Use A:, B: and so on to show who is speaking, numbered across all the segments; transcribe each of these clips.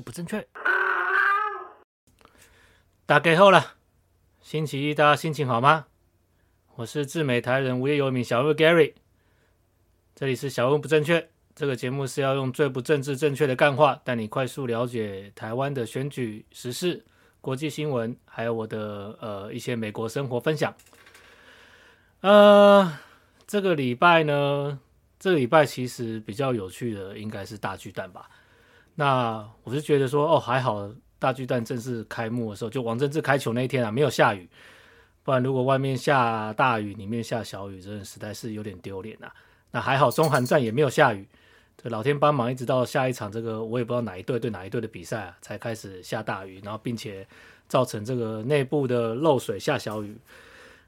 A: 不正确。大家好了，星期一大家心情好吗？我是自美台人无业游民小人物 Gary，这里是小人物不正确。这个节目是要用最不政治正确的干话，带你快速了解台湾的选举时事、国际新闻，还有我的呃一些美国生活分享。呃，这个礼拜呢，这个礼拜其实比较有趣的应该是大巨蛋吧。那我是觉得说，哦，还好大巨蛋正式开幕的时候，就王贞治开球那一天啊，没有下雨。不然如果外面下大雨，里面下小雨，真的实在是有点丢脸啊。那还好中韩战也没有下雨，这老天帮忙，一直到下一场这个我也不知道哪一队对哪一队的比赛啊，才开始下大雨，然后并且造成这个内部的漏水下小雨。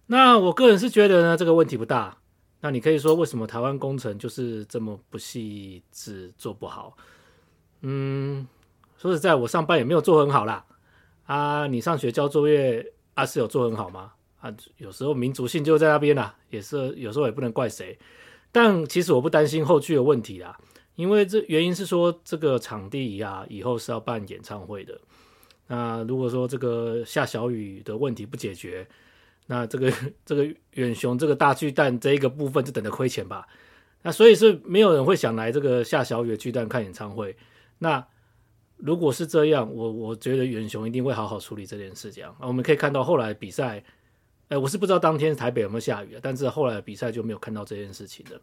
A: 那我个人是觉得呢，这个问题不大。那你可以说，为什么台湾工程就是这么不细致，做不好？嗯，说实在，我上班也没有做很好啦。啊，你上学交作业啊，是有做很好吗？啊，有时候民族性就在那边啦，也是有时候也不能怪谁。但其实我不担心后续的问题啦，因为这原因是说这个场地啊，以后是要办演唱会的。那如果说这个下小雨的问题不解决，那这个这个远雄这个大巨蛋这一个部分就等着亏钱吧。那所以是没有人会想来这个下小雨的巨蛋看演唱会。那如果是这样，我我觉得远雄一定会好好处理这件事。这样，我们可以看到后来比赛，哎，我是不知道当天台北有没有下雨啊，但是后来比赛就没有看到这件事情了。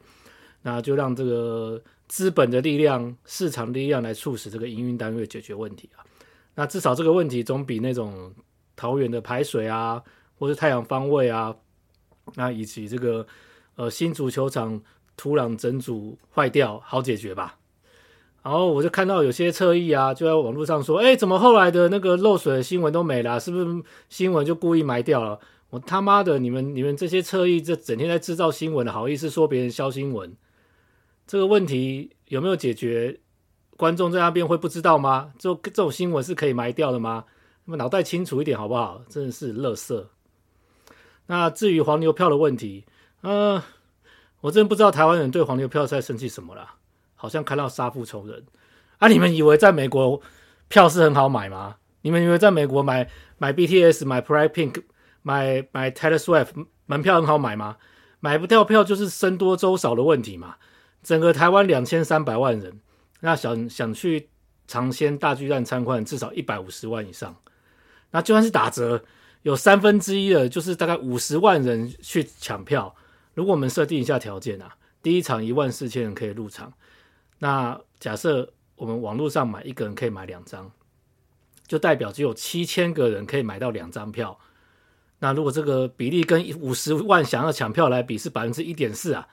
A: 那就让这个资本的力量、市场力量来促使这个营运单位解决问题啊。那至少这个问题总比那种桃园的排水啊。或是太阳方位啊，那以及这个呃新足球场土壤整组坏掉好解决吧。然后我就看到有些侧翼啊，就在网络上说，哎，怎么后来的那个漏水的新闻都没了？是不是新闻就故意埋掉了？我他妈的，你们你们这些侧翼，这整天在制造新闻的，好意思说别人消新闻？这个问题有没有解决？观众在那边会不知道吗？这这种新闻是可以埋掉的吗？那么脑袋清楚一点好不好？真的是垃圾。那至于黄牛票的问题，呃，我真不知道台湾人对黄牛票在生气什么啦，好像看到杀父仇人啊！你们以为在美国票是很好买吗？你们以为在美国买买 BTS、买 Pride Pink、买买 Taylor Swift 门票很好买吗？买不掉票就是僧多粥少的问题嘛！整个台湾两千三百万人，那想想去尝鲜大巨蛋参观，至少一百五十万以上，那就算是打折。有三分之一的，就是大概五十万人去抢票。如果我们设定一下条件啊，第一场一万四千人可以入场，那假设我们网络上买一个人可以买两张，就代表只有七千个人可以买到两张票。那如果这个比例跟五十万想要抢票来比是百分之一点四啊，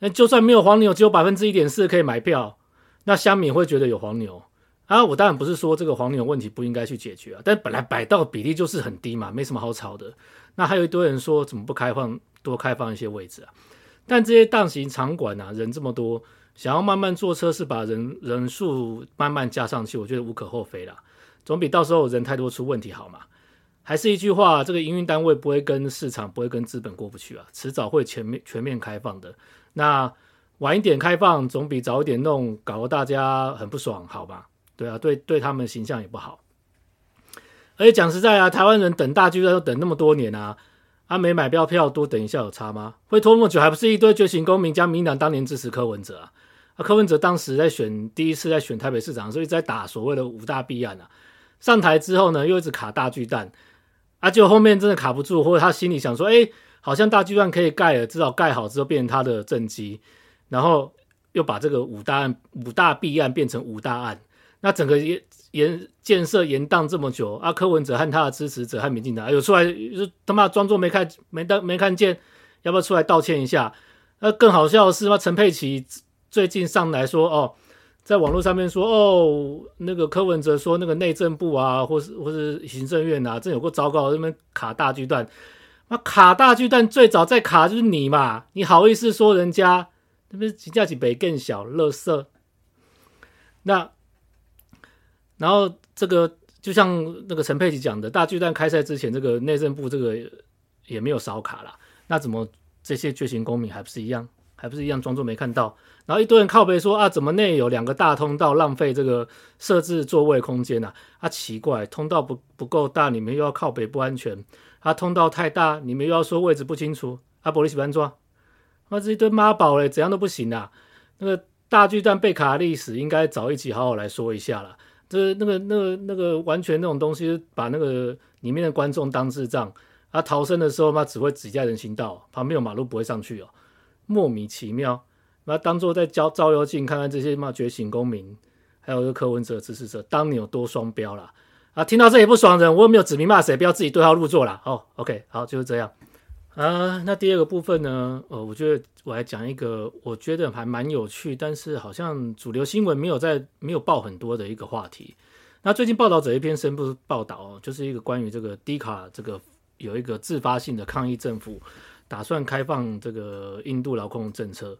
A: 那就算没有黄牛，只有百分之一点四可以买票，那虾米会觉得有黄牛。啊，我当然不是说这个黄牛问题不应该去解决啊，但本来摆到比例就是很低嘛，没什么好吵的。那还有一堆人说怎么不开放多开放一些位置啊？但这些大型场馆啊，人这么多，想要慢慢坐车是把人人数慢慢加上去，我觉得无可厚非啦，总比到时候人太多出问题好嘛。还是一句话，这个营运单位不会跟市场不会跟资本过不去啊，迟早会全面全面开放的。那晚一点开放总比早一点弄搞得大家很不爽好吧？对啊，对对他们形象也不好。而且讲实在啊，台湾人等大巨蛋都等那么多年啊，啊没买票票多等一下有差吗？会拖那么久，还不是一堆觉醒公民加民党当年支持柯文哲啊？啊，柯文哲当时在选第一次在选台北市长，所以在打所谓的五大弊案啊。上台之后呢，又一直卡大巨蛋，啊，结果后面真的卡不住，或者他心里想说，哎，好像大巨蛋可以盖了，至少盖好之后变成他的政绩，然后又把这个五大案、五大弊案变成五大案。那整个延延建设延宕这么久，啊，柯文哲和他的支持者和民进党有出来，就他妈装作没看没当没看见，要不要出来道歉一下？那更好笑的是，他陈佩琪最近上来说，哦，在网络上面说，哦，那个柯文哲说那个内政部啊，或是或是行政院啊，真有个糟糕，那边卡大巨蛋，那卡大巨蛋最早在卡就是你嘛，你好意思说人家那边金价比北更小，乐色，那。然后这个就像那个陈佩琪讲的，大巨蛋开赛之前，这个内政部这个也没有少卡啦。那怎么这些觉醒公民还不是一样，还不是一样装作没看到？然后一堆人靠北说啊，怎么内有两个大通道，浪费这个设置座位空间啊？啊，奇怪，通道不不够大，你们又要靠北不安全；啊，通道太大，你们又要说位置不清楚。啊，玻璃喜欢装，那这一堆妈宝嘞，怎样都不行啊！那个大巨蛋被卡的历史，应该早一集好好来说一下了。这那个那个那个完全那种东西，把那个里面的观众当智障。他逃生的时候嘛，只会挤在人行道旁边有马路不会上去哦，莫名其妙。那当做在交照妖镜，看看这些嘛觉醒公民，还有个柯文哲支持者，当你有多双标啦。啊！听到这也不爽人，我也没有指名骂谁，不要自己对号入座啦。哦，OK，好，就是这样。啊，那第二个部分呢？呃，我觉得我来讲一个，我觉得还蛮有趣，但是好像主流新闻没有在没有报很多的一个话题。那最近报道者一篇深度报道，就是一个关于这个迪卡这个有一个自发性的抗议，政府打算开放这个印度劳工政策。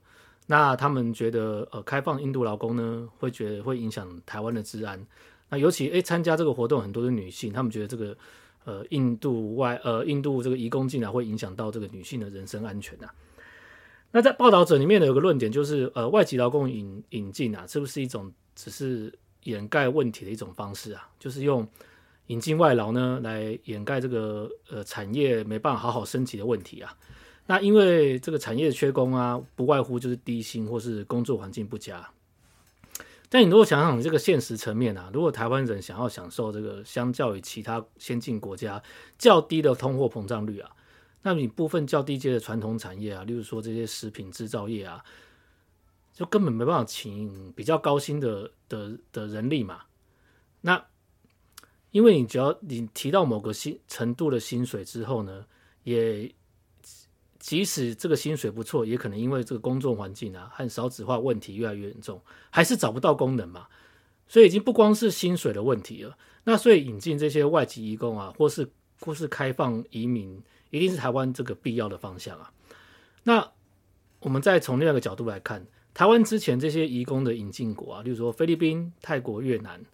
A: 那他们觉得呃，开放印度劳工呢，会觉得会影响台湾的治安。那尤其诶，参加这个活动很多的女性，他们觉得这个。呃，印度外呃，印度这个移工进来会影响到这个女性的人身安全呐、那在报道者里面呢，有个论点就是，呃，外籍劳工引引进啊，是不是一种只是掩盖问题的一种方式啊？就是用引进外劳呢来掩盖这个呃产业没办法好好升级的问题啊。那因为这个产业缺工啊，不外乎就是低薪或是工作环境不佳。但你如果想想这个现实层面啊，如果台湾人想要享受这个相较于其他先进国家较低的通货膨胀率啊，那你部分较低阶的传统产业啊，例如说这些食品制造业啊，就根本没办法请比较高薪的的的人力嘛。那因为你只要你提到某个薪程度的薪水之后呢，也。即使这个薪水不错，也可能因为这个工作环境啊和少子化问题越来越严重，还是找不到功能嘛。所以已经不光是薪水的问题了。那所以引进这些外籍移工啊，或是或是开放移民，一定是台湾这个必要的方向啊。那我们再从另外一个角度来看，台湾之前这些移工的引进国啊，例如说菲律宾、泰国、越南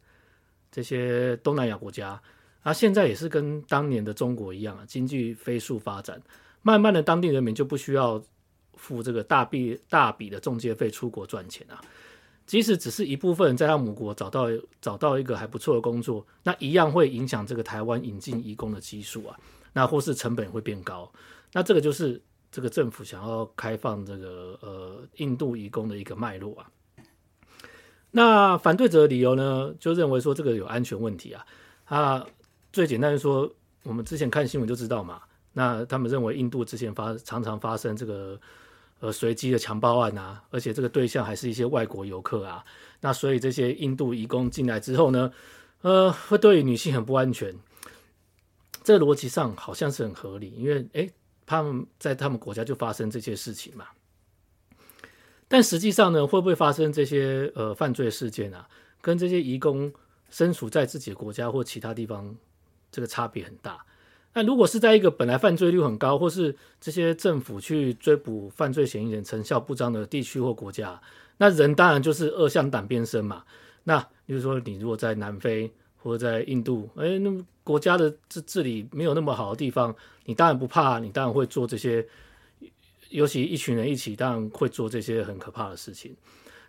A: 这些东南亚国家啊，现在也是跟当年的中国一样啊，经济飞速发展。慢慢的，当地人民就不需要付这个大笔大笔的中介费出国赚钱啊。即使只是一部分人在他母国找到找到一个还不错的工作，那一样会影响这个台湾引进移工的基数啊。那或是成本会变高。那这个就是这个政府想要开放这个呃印度移工的一个脉络啊。那反对者的理由呢，就认为说这个有安全问题啊。啊，最简单的说，我们之前看新闻就知道嘛。那他们认为印度之前发常常发生这个呃随机的强暴案啊，而且这个对象还是一些外国游客啊。那所以这些印度移工进来之后呢，呃，会对女性很不安全。这逻辑上好像是很合理，因为诶，他们在他们国家就发生这些事情嘛。但实际上呢，会不会发生这些呃犯罪事件啊？跟这些移工身处在自己的国家或其他地方，这个差别很大。那如果是在一个本来犯罪率很高，或是这些政府去追捕犯罪嫌疑人成效不彰的地区或国家，那人当然就是恶向胆边生嘛。那比如说，你如果在南非或者在印度，哎，那么国家的治治理没有那么好的地方，你当然不怕，你当然会做这些。尤其一群人一起，当然会做这些很可怕的事情。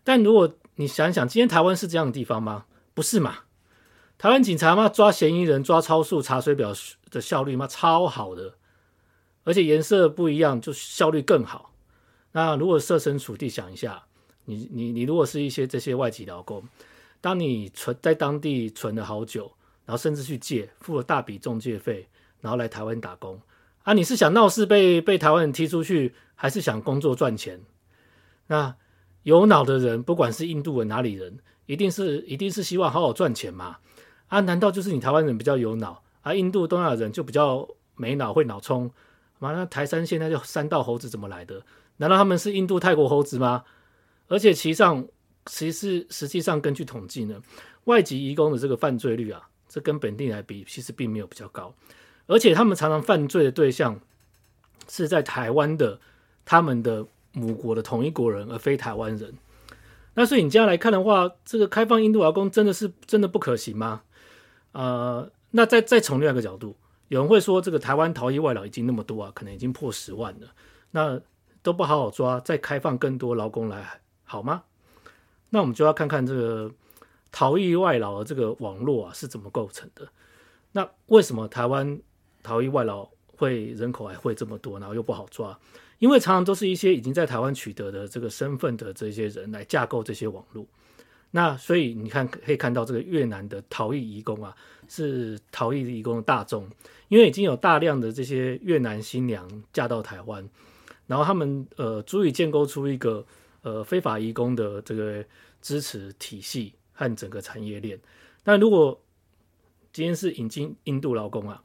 A: 但如果你想想，今天台湾是这样的地方吗？不是嘛？台湾警察嘛，抓嫌疑人、抓超速、查水表的效率嘛，超好的，而且颜色不一样，就效率更好。那如果设身处地想一下，你你你如果是一些这些外籍劳工，当你存在当地存了好久，然后甚至去借，付了大笔中介费，然后来台湾打工啊，你是想闹事被被台湾人踢出去，还是想工作赚钱？那有脑的人，不管是印度人哪里人，一定是一定是希望好好赚钱嘛。啊？难道就是你台湾人比较有脑啊？印度东亚人就比较没脑，会脑冲？妈，那台山现在就三道猴子怎么来的？难道他们是印度泰国猴子吗？而且其上，其实实际上根据统计呢，外籍移工的这个犯罪率啊，这跟本地来比，其实并没有比较高。而且他们常常犯罪的对象是在台湾的他们的母国的同一国人，而非台湾人。那所以你这样来看的话，这个开放印度劳工真的是真的不可行吗？呃，那再再从另外一个角度，有人会说，这个台湾逃逸外劳已经那么多啊，可能已经破十万了。那都不好好抓，再开放更多劳工来好吗？那我们就要看看这个逃逸外劳的这个网络啊是怎么构成的。那为什么台湾逃逸外劳会人口还会这么多，然后又不好抓？因为常常都是一些已经在台湾取得的这个身份的这些人来架构这些网络。那所以你看可以看到这个越南的逃逸移工啊，是逃逸移工的大众，因为已经有大量的这些越南新娘嫁到台湾，然后他们呃足以建构出一个呃非法移工的这个支持体系和整个产业链。那如果今天是引进印度劳工啊，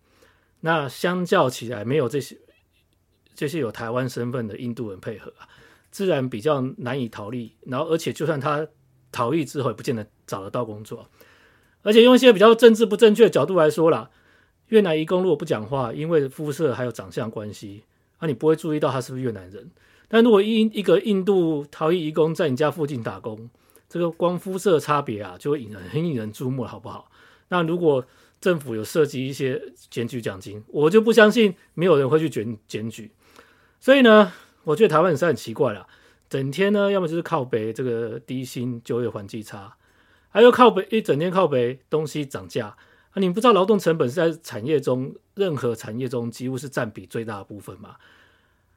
A: 那相较起来没有这些这些有台湾身份的印度人配合啊，自然比较难以逃逸。然后而且就算他逃逸之后，也不见得找得到工作。而且用一些比较政治不正确的角度来说啦，越南移工如果不讲话，因为肤色还有长相关系，啊，你不会注意到他是不是越南人。但如果一一个印度逃逸移工在你家附近打工，这个光肤色差别啊，就会引人很 引人注目，好不好？那如果政府有设计一些检举奖金，我就不相信没有人会去检检举。所以呢，我觉得台湾人是很奇怪啦，整天呢，要么就是靠北这个低薪、就业环境差，还有靠北一整天靠北东西涨价啊！你不知道劳动成本是在产业中任何产业中几乎是占比最大的部分嘛？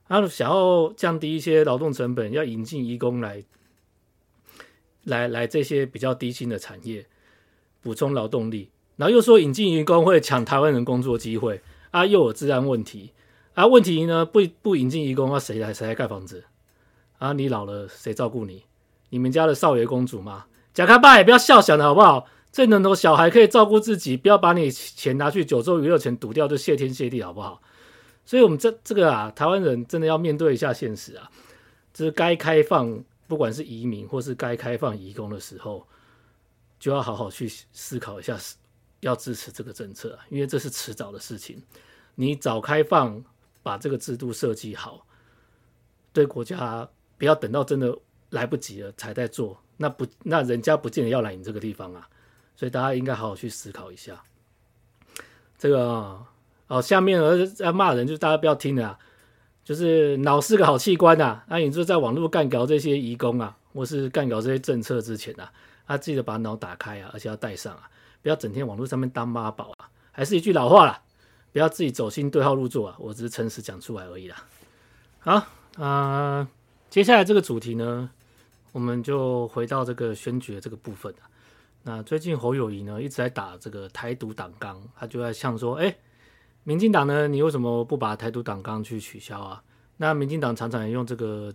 A: 然后想要降低一些劳动成本，要引进移工来，来来这些比较低薪的产业补充劳动力。然后又说引进移工会抢台湾人工作机会啊，又有治安问题啊，问题呢不不引进移工啊，谁来谁来盖房子啊？你老了谁照顾你？你们家的少爷公主吗？贾卡爸也不要笑想的好不好？这能头小孩可以照顾自己，不要把你钱拿去九州娱乐城赌掉，就谢天谢地好不好？所以我们这这个啊，台湾人真的要面对一下现实啊，就是该开放不管是移民或是该开放移工的时候，就要好好去思考一下。要支持这个政策，因为这是迟早的事情。你早开放，把这个制度设计好，对国家不要等到真的来不及了才在做，那不那人家不见得要来你这个地方啊。所以大家应该好好去思考一下。这个哦，下面在骂人，就是大家不要听了啊，就是脑是个好器官啊。那你就在网络干搞这些移工啊，或是干搞这些政策之前啊，啊记得把脑打开啊，而且要带上啊。不要整天网络上面当妈宝啊！还是一句老话啦，不要自己走心对号入座啊！我只是诚实讲出来而已啦。好，啊、接下来这个主题呢，我们就回到这个选举的这个部分。那最近侯友宜呢一直在打这个台独党纲，他就在想说：哎，民进党呢，你为什么不把台独党纲去取消啊？那民进党常常也用这个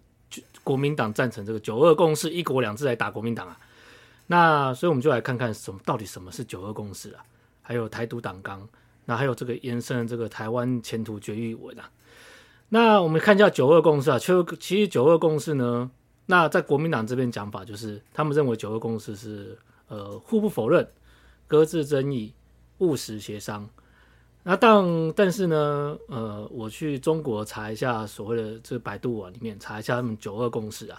A: 国民党赞成这个九二共识、一国两制来打国民党啊。那所以我们就来看看什么到底什么是九二共识啊？还有台独党纲，那还有这个延伸的这个台湾前途决议文啊。那我们看一下九二共识啊，其实其实九二共识呢，那在国民党这边讲法就是，他们认为九二共识是呃互不否认、搁置争议、务实协商。那但但是呢，呃，我去中国查一下所谓的这个百度网里面查一下他们九二共识啊。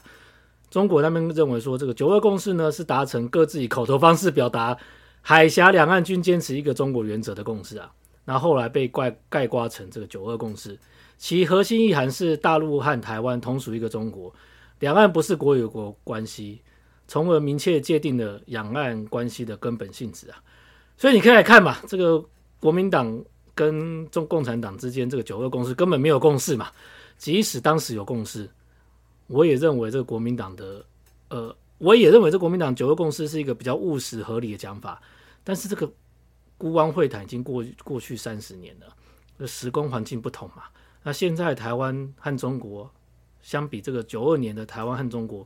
A: 中国那边认为说，这个九二共识呢是达成各自以口头方式表达海峡两岸均坚持一个中国原则的共识啊，那后来被概概括成这个九二共识，其核心意涵是大陆和台湾同属一个中国，两岸不是国与国关系，从而明确界定了两岸关系的根本性质啊。所以你可以来看嘛，这个国民党跟中共产党之间这个九二共识根本没有共识嘛，即使当时有共识。我也认为这个国民党的，呃，我也认为这国民党九二共识是一个比较务实合理的讲法。但是这个孤汪会谈已经过过去三十年了，时空环境不同嘛。那现在台湾和中国相比，这个九二年的台湾和中国，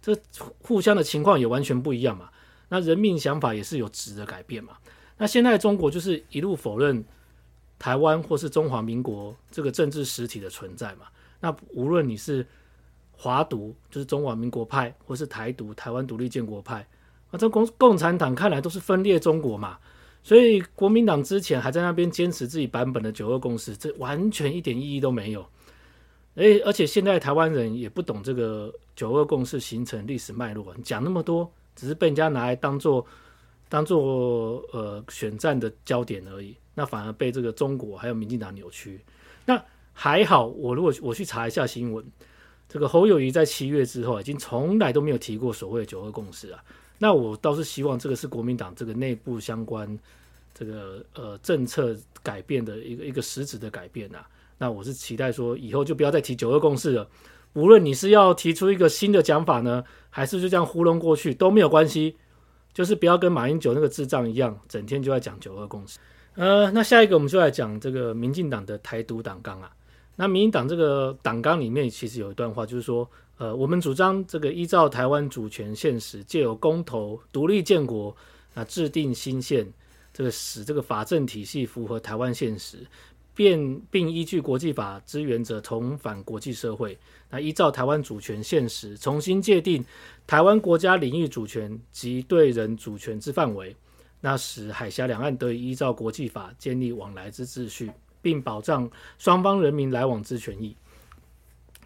A: 这互相的情况也完全不一样嘛。那人民想法也是有质的改变嘛。那现在中国就是一路否认台湾或是中华民国这个政治实体的存在嘛。那无论你是华独就是中华民国派，或是台独台湾独立建国派，啊，这共共产党看来都是分裂中国嘛，所以国民党之前还在那边坚持自己版本的九二共识，这完全一点意义都没有。诶，而且现在台湾人也不懂这个九二共识形成历史脉络，你讲那么多，只是被人家拿来当做当做呃选战的焦点而已，那反而被这个中国还有民进党扭曲。那还好，我如果我去查一下新闻。这个侯友谊在七月之后已经从来都没有提过所谓的九二共识啊。那我倒是希望这个是国民党这个内部相关这个呃政策改变的一个一个实质的改变啊。那我是期待说以后就不要再提九二共识了。无论你是要提出一个新的讲法呢，还是就这样糊弄过去都没有关系，就是不要跟马英九那个智障一样，整天就在讲九二共识。呃，那下一个我们就来讲这个民进党的台独党纲啊。那民进党这个党纲里面其实有一段话，就是说，呃，我们主张这个依照台湾主权现实，借由公投独立建国，那制定新宪，这个使这个法政体系符合台湾现实，便并依据国际法之原则重返国际社会。那依照台湾主权现实，重新界定台湾国家领域主权及对人主权之范围，那使海峡两岸得以依照国际法建立往来之秩序。并保障双方人民来往之权益。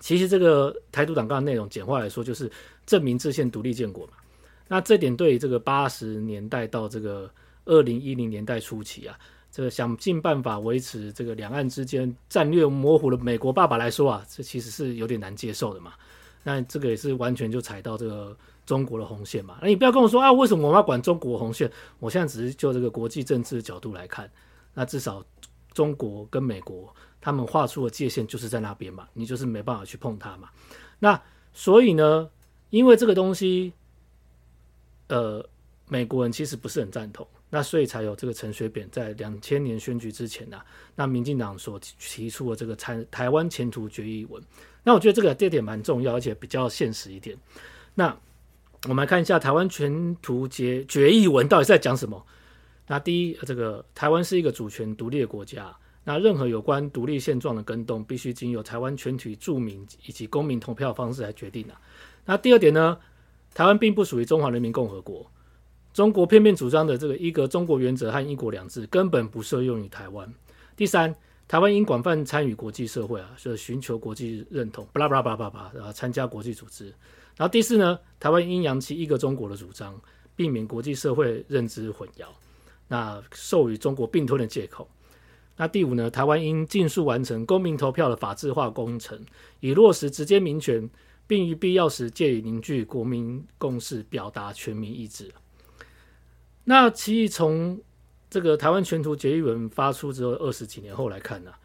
A: 其实这个台独党纲的内容，简化来说就是证明制宪独立建国嘛。那这点对于这个八十年代到这个二零一零年代初期啊，这个想尽办法维持这个两岸之间战略模糊的美国爸爸来说啊，这其实是有点难接受的嘛。那这个也是完全就踩到这个中国的红线嘛。那你不要跟我说啊，为什么我们要管中国红线？我现在只是就这个国际政治的角度来看，那至少。中国跟美国，他们画出的界限就是在那边嘛，你就是没办法去碰它嘛。那所以呢，因为这个东西，呃，美国人其实不是很赞同，那所以才有这个陈水扁在两千年选举之前呐、啊，那民进党所提出的这个台台湾前途决议文。那我觉得这个这点蛮重要，而且比较现实一点。那我们来看一下台湾前途决决议文到底在讲什么。那第一，这个台湾是一个主权独立的国家。那任何有关独立现状的更动，必须经由台湾全体住民以及公民投票方式来决定的。那第二点呢，台湾并不属于中华人民共和国。中国片面主张的这个一个中国原则和一国两制，根本不适用于台湾。第三，台湾应广泛参与国际社会啊，是寻求国际认同，巴拉巴拉巴拉巴拉，然后参加国际组织。然后第四呢，台湾应扬弃一个中国的主张，避免国际社会认知混淆。那授予中国并吞的借口。那第五呢？台湾应尽速完成公民投票的法制化工程，以落实直接民权，并于必要时借以凝聚国民共识，表达全民意志。那其实从这个台湾全图决议文发出之后二十几年后来看呢、啊，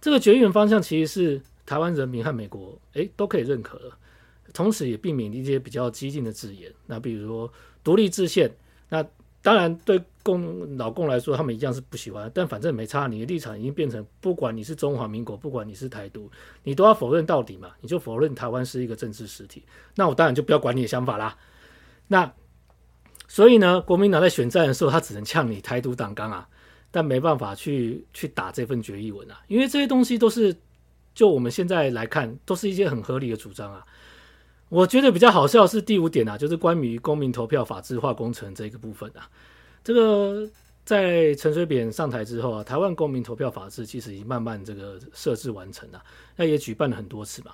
A: 这个决议文方向其实是台湾人民和美国诶都可以认可的，同时也避免一些比较激进的字眼。那比如说独立制宪，那。当然，对共老共来说，他们一样是不喜欢。但反正没差，你的立场已经变成，不管你是中华民国，不管你是台独，你都要否认到底嘛？你就否认台湾是一个政治实体。那我当然就不要管你的想法啦。那所以呢，国民党在选战的时候，他只能呛你台独党纲啊，但没办法去去打这份决议文啊，因为这些东西都是就我们现在来看，都是一些很合理的主张啊。我觉得比较好笑是第五点啊，就是关于公民投票法制化工程这个部分啊。这个在陈水扁上台之后啊，台湾公民投票法制其实已经慢慢这个设置完成了，那也举办了很多次嘛。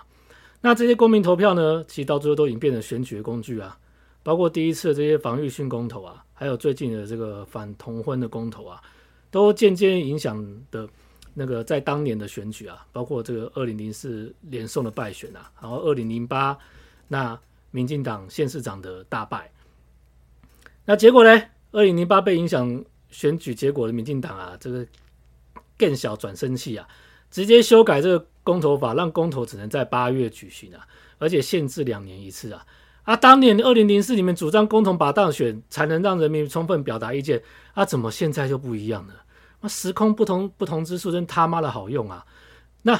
A: 那这些公民投票呢，其实到最后都已经变成选举的工具啊，包括第一次的这些防御性公投啊，还有最近的这个反同婚的公投啊，都渐渐影响的那个在当年的选举啊，包括这个二零零四连胜的败选啊，然后二零零八。那民进党县市长的大败，那结果呢？二零零八被影响选举结果的民进党啊，这个更小转生气啊，直接修改这个公投法，让公投只能在八月举行啊，而且限制两年一次啊。啊，当年二零零四你们主张公投把当选才能让人民充分表达意见啊，怎么现在就不一样了？那时空不同，不同之处真他妈的好用啊！那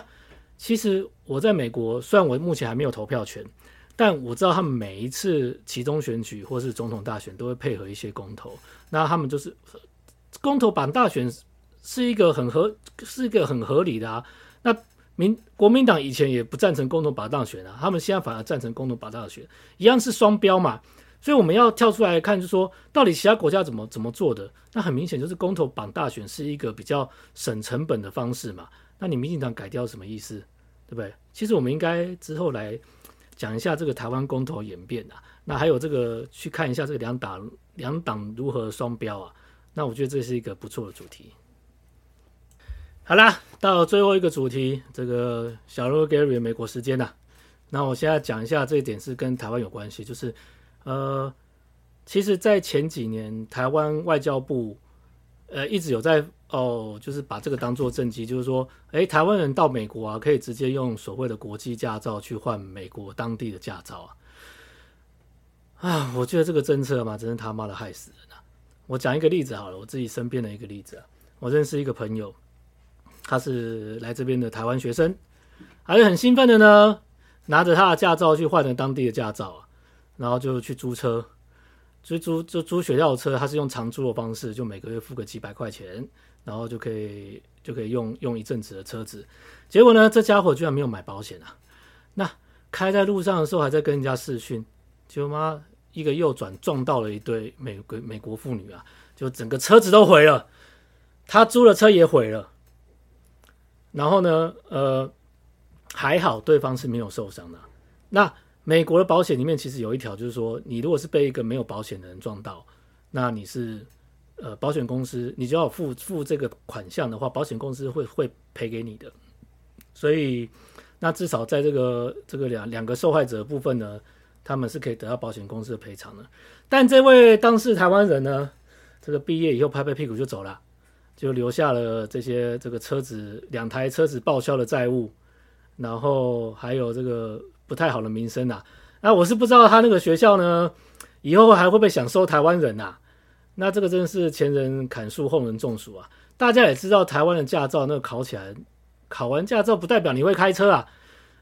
A: 其实我在美国，虽然我目前还没有投票权。但我知道他们每一次期中选举或是总统大选都会配合一些公投，那他们就是公投绑大选是一个很合是一个很合理的啊。那民国民党以前也不赞成公投绑大选啊，他们现在反而赞成公投绑大选，一样是双标嘛。所以我们要跳出来看，就是说到底其他国家怎么怎么做的？那很明显就是公投绑大选是一个比较省成本的方式嘛。那你民进党改掉什么意思？对不对？其实我们应该之后来。讲一下这个台湾公投演变啊，那还有这个去看一下这个两党两党如何双标啊，那我觉得这是一个不错的主题。好啦，到最后一个主题，这个小罗 Gary 美国时间呐、啊，那我现在讲一下这一点是跟台湾有关系，就是呃，其实，在前几年，台湾外交部呃一直有在哦，就是把这个当做政绩，就是说，哎，台湾人到美国啊，可以直接用所谓的国际驾照去换美国当地的驾照啊，啊，我觉得这个政策嘛，真是他妈的害死人啊！我讲一个例子好了，我自己身边的一个例子啊，我认识一个朋友，他是来这边的台湾学生，还是很兴奋的呢。拿着他的驾照去换了当地的驾照啊，然后就去租车，租租租学校的车，他是用长租的方式，就每个月付个几百块钱，然后就可以就可以用用一阵子的车子。结果呢，这家伙居然没有买保险啊！那开在路上的时候还在跟人家视讯，就妈一个右转撞到了一对美国美国妇女啊，就整个车子都毁了，他租的车也毁了。然后呢，呃。还好对方是没有受伤的。那美国的保险里面其实有一条，就是说你如果是被一个没有保险的人撞到，那你是呃保险公司，你就要付付这个款项的话，保险公司会会赔给你的。所以那至少在这个这个两两个受害者部分呢，他们是可以得到保险公司的赔偿的。但这位当事台湾人呢，这个毕业以后拍拍屁股就走了，就留下了这些这个车子两台车子报销的债务。然后还有这个不太好的名声啊，那我是不知道他那个学校呢，以后还会不会想收台湾人啊？那这个真是前人砍树，后人种树啊！大家也知道，台湾的驾照那个考起来，考完驾照不代表你会开车啊，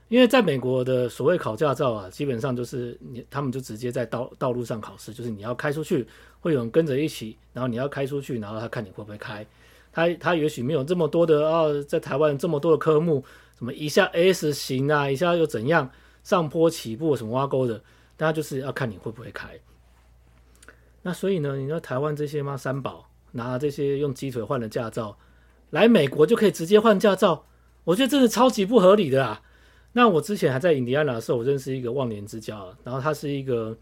A: 因为在美国的所谓考驾照啊，基本上就是你他们就直接在道道路上考试，就是你要开出去，会有人跟着一起，然后你要开出去，然后他看你会不会开。他他也许没有这么多的啊，在台湾这么多的科目。什么一下 S 型啊，一下又怎样上坡起步什么挖沟的，大家就是要看你会不会开。那所以呢，你说台湾这些嘛三宝拿这些用鸡腿换的驾照来美国就可以直接换驾照，我觉得这是超级不合理的啊。那我之前还在印第安纳的时候，我认识一个忘年之交，然后他是一个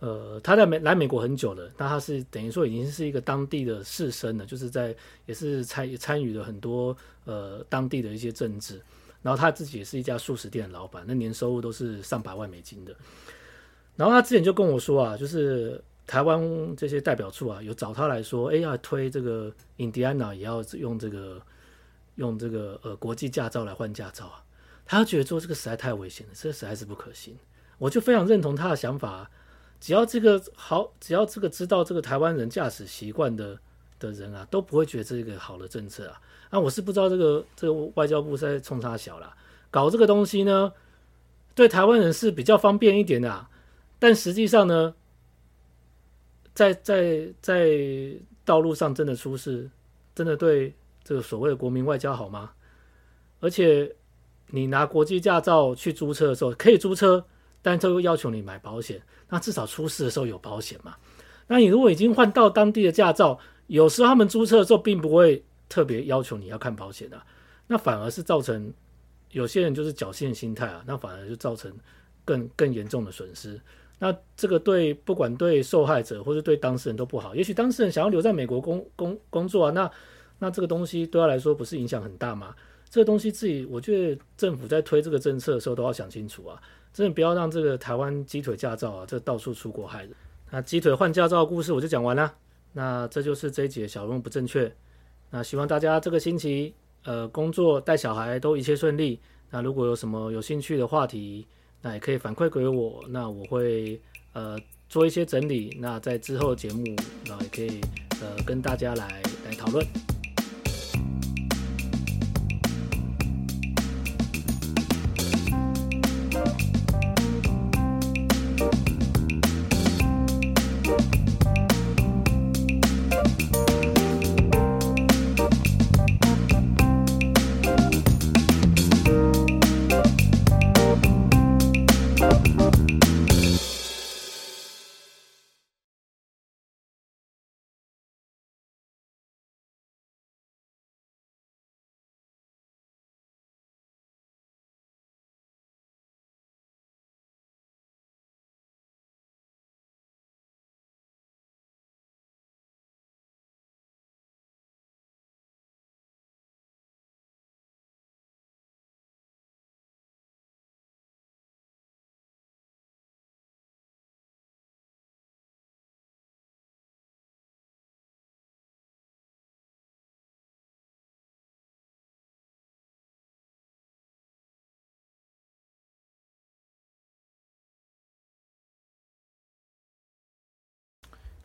A: 呃他在美来美国很久了，那他是等于说已经是一个当地的士绅了，就是在也是参参与了很多呃当地的一些政治。然后他自己也是一家素食店的老板，那年收入都是上百万美金的。然后他之前就跟我说啊，就是台湾这些代表处啊，有找他来说，哎，要推这个印第安纳也要用这个用这个呃国际驾照来换驾照啊。他觉得做这个实在太危险了，这实在是不可行。我就非常认同他的想法，只要这个好，只要这个知道这个台湾人驾驶习惯的的人啊，都不会觉得这个好的政策啊。啊、我是不知道这个这个外交部在冲他小啦，搞这个东西呢，对台湾人是比较方便一点的，啊，但实际上呢，在在在道路上真的出事，真的对这个所谓的国民外交好吗？而且你拿国际驾照去租车的时候可以租车，但这又要求你买保险，那至少出事的时候有保险嘛？那你如果已经换到当地的驾照，有时候他们租车的时候并不会。特别要求你要看保险的，那反而是造成有些人就是侥幸心态啊，那反而就造成更更严重的损失。那这个对不管对受害者或者对当事人都不好。也许当事人想要留在美国工工工作啊，那那这个东西对他来说不是影响很大吗？这个东西自己我觉得政府在推这个政策的时候都要想清楚啊，真的不要让这个台湾鸡腿驾照啊，这到处出国害人。那鸡腿换驾照的故事我就讲完了。那这就是这一节小人不正确。那希望大家这个星期，呃，工作带小孩都一切顺利。那如果有什么有兴趣的话题，那也可以反馈给我，那我会呃做一些整理。那在之后的节目，然后也可以呃跟大家来来讨论。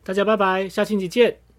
A: 大家拜拜，下星期见。